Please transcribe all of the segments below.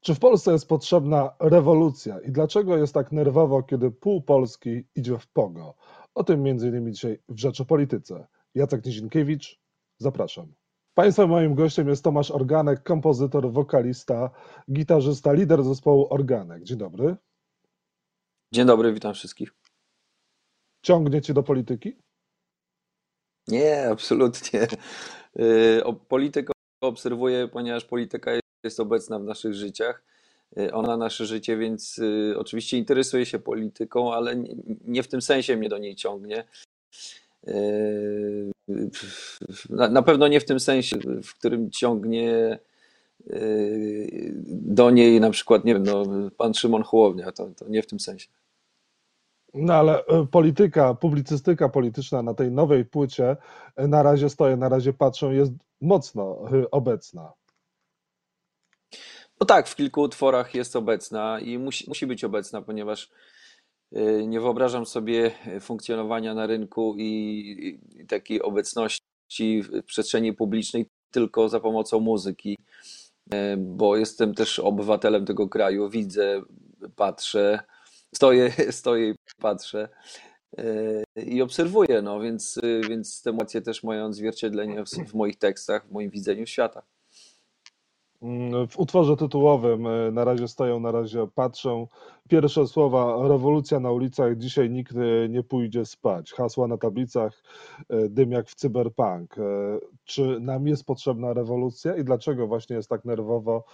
Czy w Polsce jest potrzebna rewolucja i dlaczego jest tak nerwowo, kiedy pół Polski idzie w pogo? O tym m.in. dzisiaj w Rzeczy Polityce. Jacek Nizinkiewicz, zapraszam. Państwa moim gościem jest Tomasz Organek, kompozytor, wokalista, gitarzysta, lider zespołu Organek. Dzień dobry. Dzień dobry, witam wszystkich. Ciągnie cię do polityki? Nie, absolutnie. Y, politykę obserwuję, ponieważ polityka jest obecna w naszych życiach. Y, ona nasze życie, więc y, oczywiście interesuje się polityką, ale nie w tym sensie mnie do niej ciągnie. Y, na pewno nie w tym sensie, w którym ciągnie do niej na przykład, nie wiem, no, pan Szymon Hołownia, to, to nie w tym sensie. No ale polityka, publicystyka polityczna na tej nowej płycie na razie stoję, na razie patrzę, jest mocno obecna. No tak, w kilku utworach jest obecna i musi, musi być obecna, ponieważ y, nie wyobrażam sobie funkcjonowania na rynku i, takiej obecności w przestrzeni publicznej tylko za pomocą muzyki, y, bo jestem też obywatelem tego kraju, widzę, patrzę, stoję, stoję i patrzę y, i obserwuję, no więc, więc te emocje też mają odzwierciedlenie w, w moich tekstach, w moim widzeniu świata. W utworze tytułowym e, na razie stoją, na razie patrzą. Pierwsze słowa rewolucja na ulicach, dzisiaj nikt e, nie pójdzie spać. Hasła na tablicach, e, dym jak w cyberpunk. Czy nam jest potrzebna rewolucja i dlaczego właśnie jest tak nerwowo,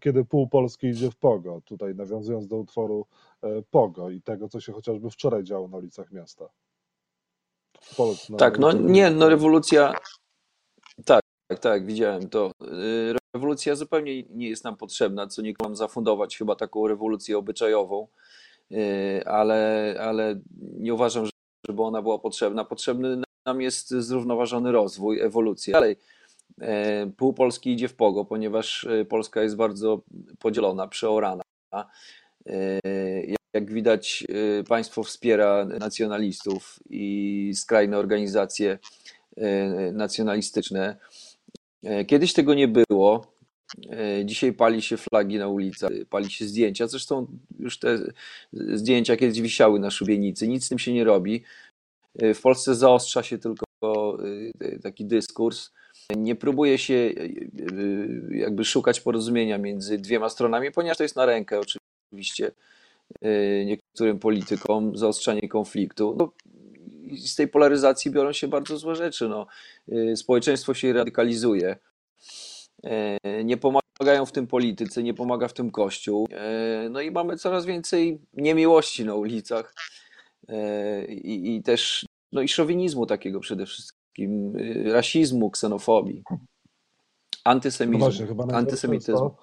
kiedy pół Polski idzie w pogo? Tutaj nawiązując do utworu Pogo i tego, co się chociażby wczoraj działo na ulicach miasta. tak, no nie, no rewolucja, tak, tak, widziałem to rewolucja zupełnie nie jest nam potrzebna, co nie mam zafundować chyba taką rewolucję obyczajową, y, ale, ale nie uważam, żeby ona była potrzebna. Potrzebny nam jest zrównoważony rozwój, ewolucja. Dalej, y, pół Polski idzie w pogo, ponieważ y, Polska jest bardzo podzielona, przeorana. Jak widać, państwo wspiera nacjonalistów i skrajne organizacje nacjonalistyczne. Kiedyś tego nie było. E, dzisiaj pali się flagi na ulicach, pali się zdjęcia. Zresztą już te zdjęcia kiedyś wisiały na szubienicy, nic z tym się nie robi. E, w Polsce zaostrza się tylko e, taki dyskurs. Nie próbuje się jakby szukać porozumienia między dwiema stronami, ponieważ to jest na rękę oczywiście niektórym politykom zaostrzanie konfliktu. No, z tej polaryzacji biorą się bardzo złe rzeczy. No, społeczeństwo się radykalizuje. E, nie pomagają w tym politycy, nie pomaga w tym Kościół. E, no i mamy coraz więcej niemiłości na ulicach i, i też no i szowinizmu takiego przede wszystkim, rasizmu, ksenofobii, antysemityzmu. Właśnie, antysemityzmu.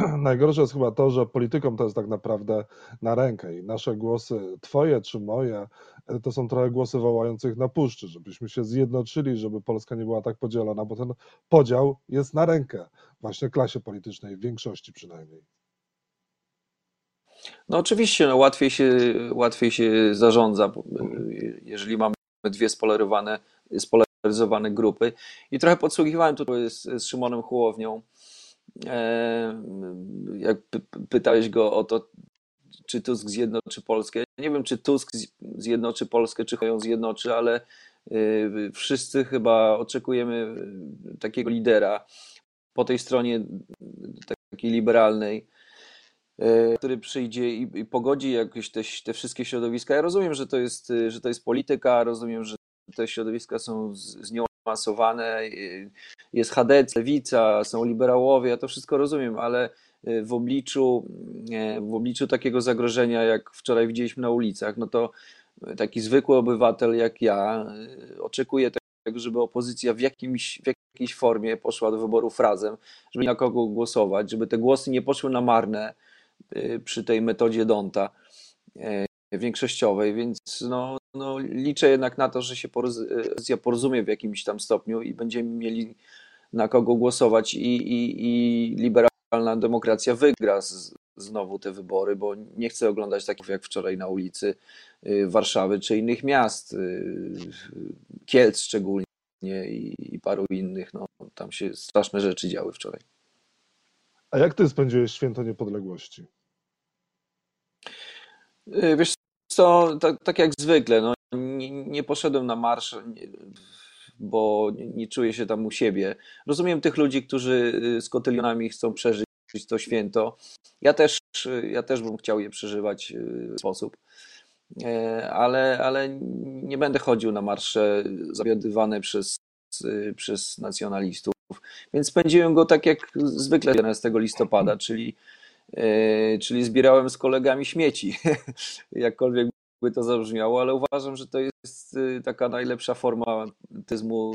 Najgorsze jest chyba to, że politykom to jest tak naprawdę na rękę i nasze głosy, twoje czy moje, e, to są trochę głosy wołających na puszczy, żebyśmy się zjednoczyli, żeby Polska nie była tak podzielona, bo ten podział jest na rękę właśnie klasie politycznej, w większości przynajmniej. No oczywiście, no łatwiej, się, łatwiej się zarządza, e, jeżeli mamy dwie spolaryzowane, spolaryzowane grupy. I trochę podsłuchiwałem tutaj z, z Szymonem Hołownią, jak pytałeś go o to, czy Tusk zjednoczy Polskę. Nie wiem, czy Tusk zjednoczy Polskę, czy ją zjednoczy, ale e, wszyscy chyba oczekujemy e, takiego lidera po tej stronie takiej liberalnej, który przyjdzie i, i pogodzi jakieś te, te, wszystkie środowiska. Ja rozumiem, że to jest, że to jest polityka, rozumiem, że te środowiska są z, z nią masowane, y, jest HDC, Lewica, są liberałowie, ja to wszystko rozumiem, ale y, w obliczu, w obliczu takiego zagrożenia, jak wczoraj widzieliśmy na ulicach, no to taki zwykły obywatel jak ja y, oczekuje tego, żeby opozycja w, jakimś, w jakiejś formie poszła do wyborów razem, żeby na kogo głosować, żeby te głosy nie poszły na marne przy tej metodzie Donta większościowej, więc no, no, liczę jednak na to, że się pozycja porozumie w jakimś tam stopniu i będziemy mieli na kogo głosować i, i, i liberalna demokracja wygra z, znowu te wybory, bo nie chcę oglądać takich jak wczoraj na ulicy y, Warszawy czy innych miast, y, Kielc szczególnie i, i paru innych. No, tam się straszne rzeczy działy wczoraj. A jak ty spędziłeś święto niepodległości? Y, wiesz co, tak, tak jak zwykle, no, nie, nie poszedłem na marsz, bo nie czuję się tam u siebie. Rozumiem tych ludzi, którzy z kotylionami chcą przeżyć to święto. Ja też, ja też bym chciał je przeżywać w sposób, e, ale, ale nie będę chodził na marsze zawiadywane przez, przez nacjonalistów. Więc spędziłem go tak jak zwykle 11 listopada, czyli, czyli zbierałem z kolegami śmieci. Jakkolwiek by to zabrzmiało, ale uważam, że to jest e, taka najlepsza forma tyzmu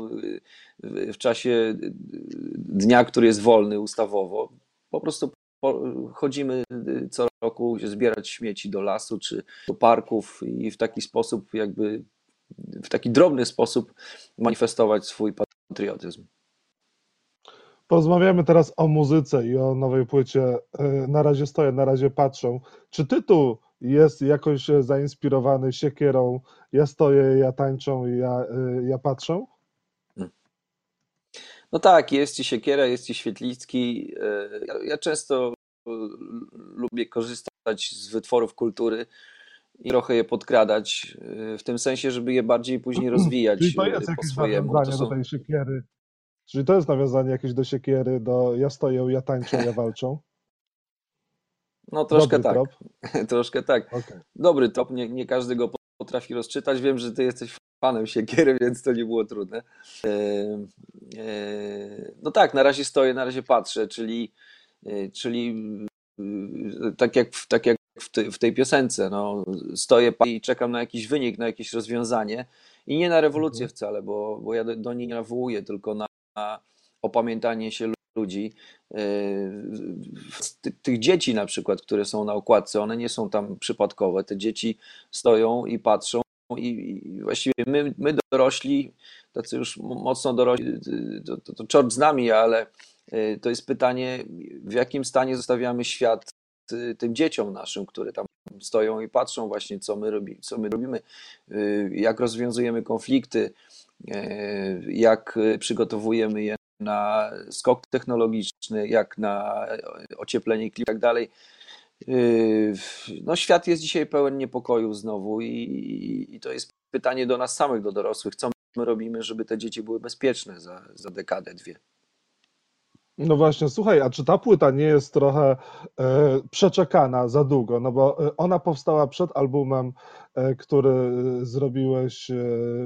w czasie dnia, który jest wolny ustawowo. Po prostu chodzimy co roku zbierać śmieci do lasu czy do parków i w taki sposób jakby w taki drobny sposób manifestować swój patriotyzm. Porozmawiamy teraz o muzyce i o nowej płycie. E, na razie stoję, na razie patrzę. Czy tytuł jest jakoś zainspirowany siekierą? Ja stoję, ja tańczę, ja, e, ja patrzę? No tak, jest i Siekiera, jest i Świetlicki. E, ja, ja często lubię korzystać z wytworów kultury i trochę je podkradać, w tym sensie, żeby je bardziej później rozwijać Czyli to jest jakieś nawiązanie są... do tej siekiery Czyli to jest nawiązanie jakieś do siekiery, do ja stoję, ja tańczę, ja walczę? No troszkę Dobry tak. troszkę tak. Okay. Dobry top, nie, nie każdy go potrafi rozczytać. Wiem, że ty jesteś fanem siekiery, więc to nie było trudne. E, e, no tak, na razie stoję, na razie patrzę, czyli, e, czyli tak jak, tak jak w, tej, w tej piosence, no, stoję i czekam na jakiś wynik, na jakieś rozwiązanie i nie na rewolucję mhm. wcale, bo, bo ja do, do niej nie nawołuję, tylko na opamiętanie się ludzi. E, tych dzieci na przykład, które są na okładce, one nie są tam przypadkowe. Te dzieci stoją i patrzą i, właściwie my, my dorośli, tacy już mocno dorośli, to, to, to czort z nami, ale e, to jest pytanie, w jakim stanie zostawiamy świat tym dzieciom naszym, które tam stoją i patrzą właśnie, co my, robi, co my robimy, jak rozwiązujemy konflikty, jak przygotowujemy je na skok technologiczny, jak na ocieplenie klimatu i tak dalej. No, świat jest dzisiaj pełen niepokoju znowu i, i, to jest pytanie do nas samych, do dorosłych, co my robimy, żeby te dzieci były bezpieczne za, za dekadę, dwie. No właśnie, słuchaj, a czy ta płyta nie jest trochę e, przeczekana za długo? No bo e, ona powstała przed albumem, e, który zrobiłeś e,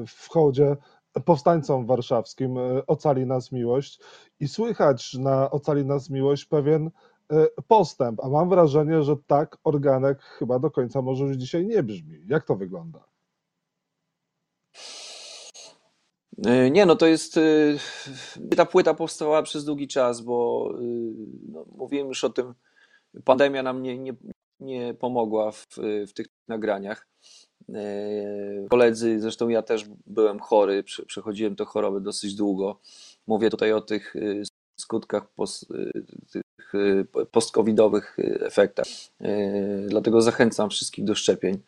w hołdzie powstańcom warszawskim e, Ocali nas miłość i słychać na Ocali nas miłość pewien e, postęp, a mam wrażenie, że tak organek chyba do końca może już dzisiaj nie brzmi. Jak to wygląda? E, nie, no to jest. Ta płyta powstała przez długi czas, bo no, mówiłem już o tym. Pandemia nam nie, nie, nie pomogła w, w tych nagraniach. E, koledzy, zresztą ja też byłem chory, przechodziłem tę chorobę dosyć długo. Mówię tutaj o tych y, skutkach post, y, tych post-covidowych efektach. Dlatego zachęcam wszystkich do szczepień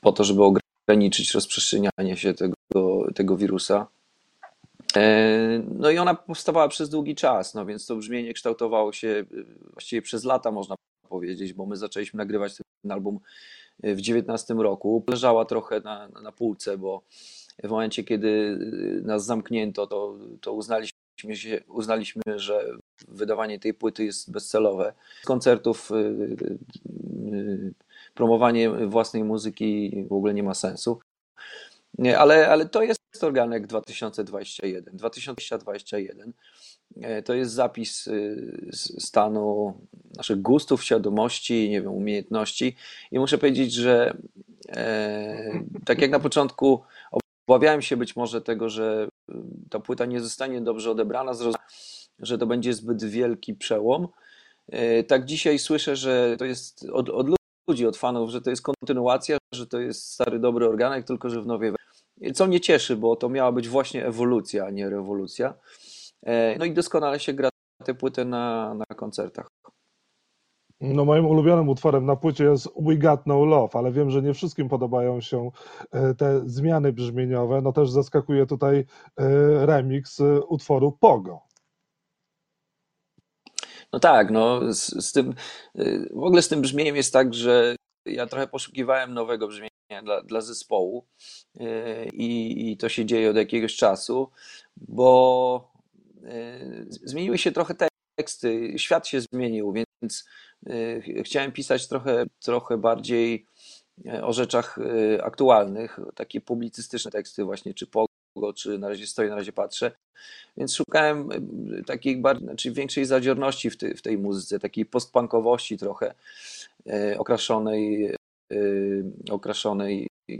po to, żeby ograniczyć rozprzestrzenianie się tego, tego wirusa. No i ona powstawała przez długi czas, no więc to brzmienie kształtowało się właściwie przez lata, można powiedzieć, bo my zaczęliśmy nagrywać ten album w 2019 roku. Leżała trochę na, na półce, bo w momencie, kiedy nas zamknięto, to, to uznaliśmy, się, uznaliśmy, że wydawanie tej płyty jest bezcelowe. Z koncertów y, promowanie własnej muzyki w ogóle nie ma sensu. Ale, ale to jest organek 2021. 2021 E, to jest zapis stanu naszych gustów, świadomości, nie wiem, umiejętności. I muszę powiedzieć, że e, tak jak na początku obawiałem się być może tego, że ta płyta nie zostanie dobrze odebrana, że to będzie zbyt wielki przełom. E, tak dzisiaj słyszę, że to jest od, od ludzi, od fanów, że to jest kontynuacja, że to jest stary, dobry organek, tylko że w nowej. Co mnie cieszy, bo to miała być właśnie ewolucja, a nie rewolucja. E, no i doskonale się gra te płyty na, na koncertach. No moim ulubionym utworem na płycie jest We Got No Love, ale wiem, że nie wszystkim podobają się e, te zmiany brzmieniowe. No też zaskakuje tutaj e, remix utworu Pogo. No tak, no z, z tym, w ogóle z tym brzmieniem jest tak, że ja trochę poszukiwałem nowego brzmienia dla, dla zespołu i, i to się dzieje od jakiegoś czasu, bo zmieniły się trochę teksty, świat się zmienił, więc chciałem pisać trochę, trochę bardziej o rzeczach aktualnych, takie publicystyczne teksty właśnie, czy Pogo, czy na razie stoję, na razie patrzę. Więc szukałem y, takiej bardziej, znaczy większej zadziorności w, tej, w tej muzyce, takiej postpunkowości trochę, e, okraszonej, e, okraszonej e,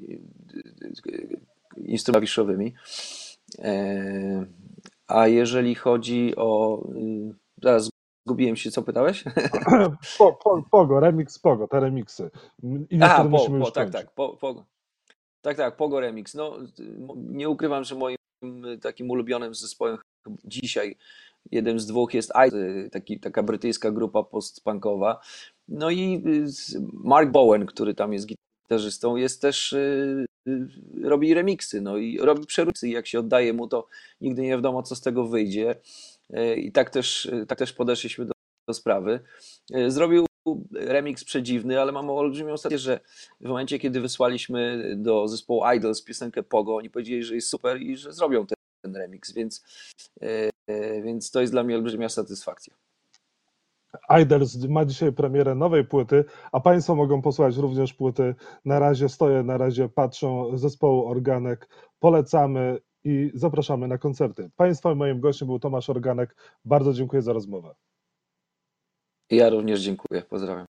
instrumentami. A jeżeli chodzi o. Y, zaraz zgubiłem się, co pytałeś? Po, po, pogo, remix Pogo, te remixy. I Aha, po, po, tak, tak, po, pogo. Tak, tak, Pogo Remix. No, nie ukrywam, że moim takim ulubionym zespołem dzisiaj, jeden z dwóch jest taki, taka brytyjska grupa postpunkowa. No i y, Mark Bowen, który tam jest gitarzystą, jest też y, y, robi remiksy, no i robi przeróbcy jak się oddaje mu, to nigdy nie wiadomo, co z tego wyjdzie. I tak też, tak też podeszliśmy do, do sprawy. Zrobił remix przedziwny, ale mam olbrzymią stację, że w momencie, kiedy wysłaliśmy do zespołu Idols piosenkę Pogo, oni powiedzieli, że jest super i że zrobią ten, ten remix, więc, e, więc to jest dla mnie olbrzymia satysfakcja. Idols ma dzisiaj premierę nowej płyty, a Państwo mogą posłuchać również płyty. Na razie stoję, na razie patrzą zespołu Organek. Polecamy i zapraszamy na koncerty. Państwa moim gościem był Tomasz Organek. Bardzo dziękuję za rozmowę. Ja również dziękuję. Pozdrawiam.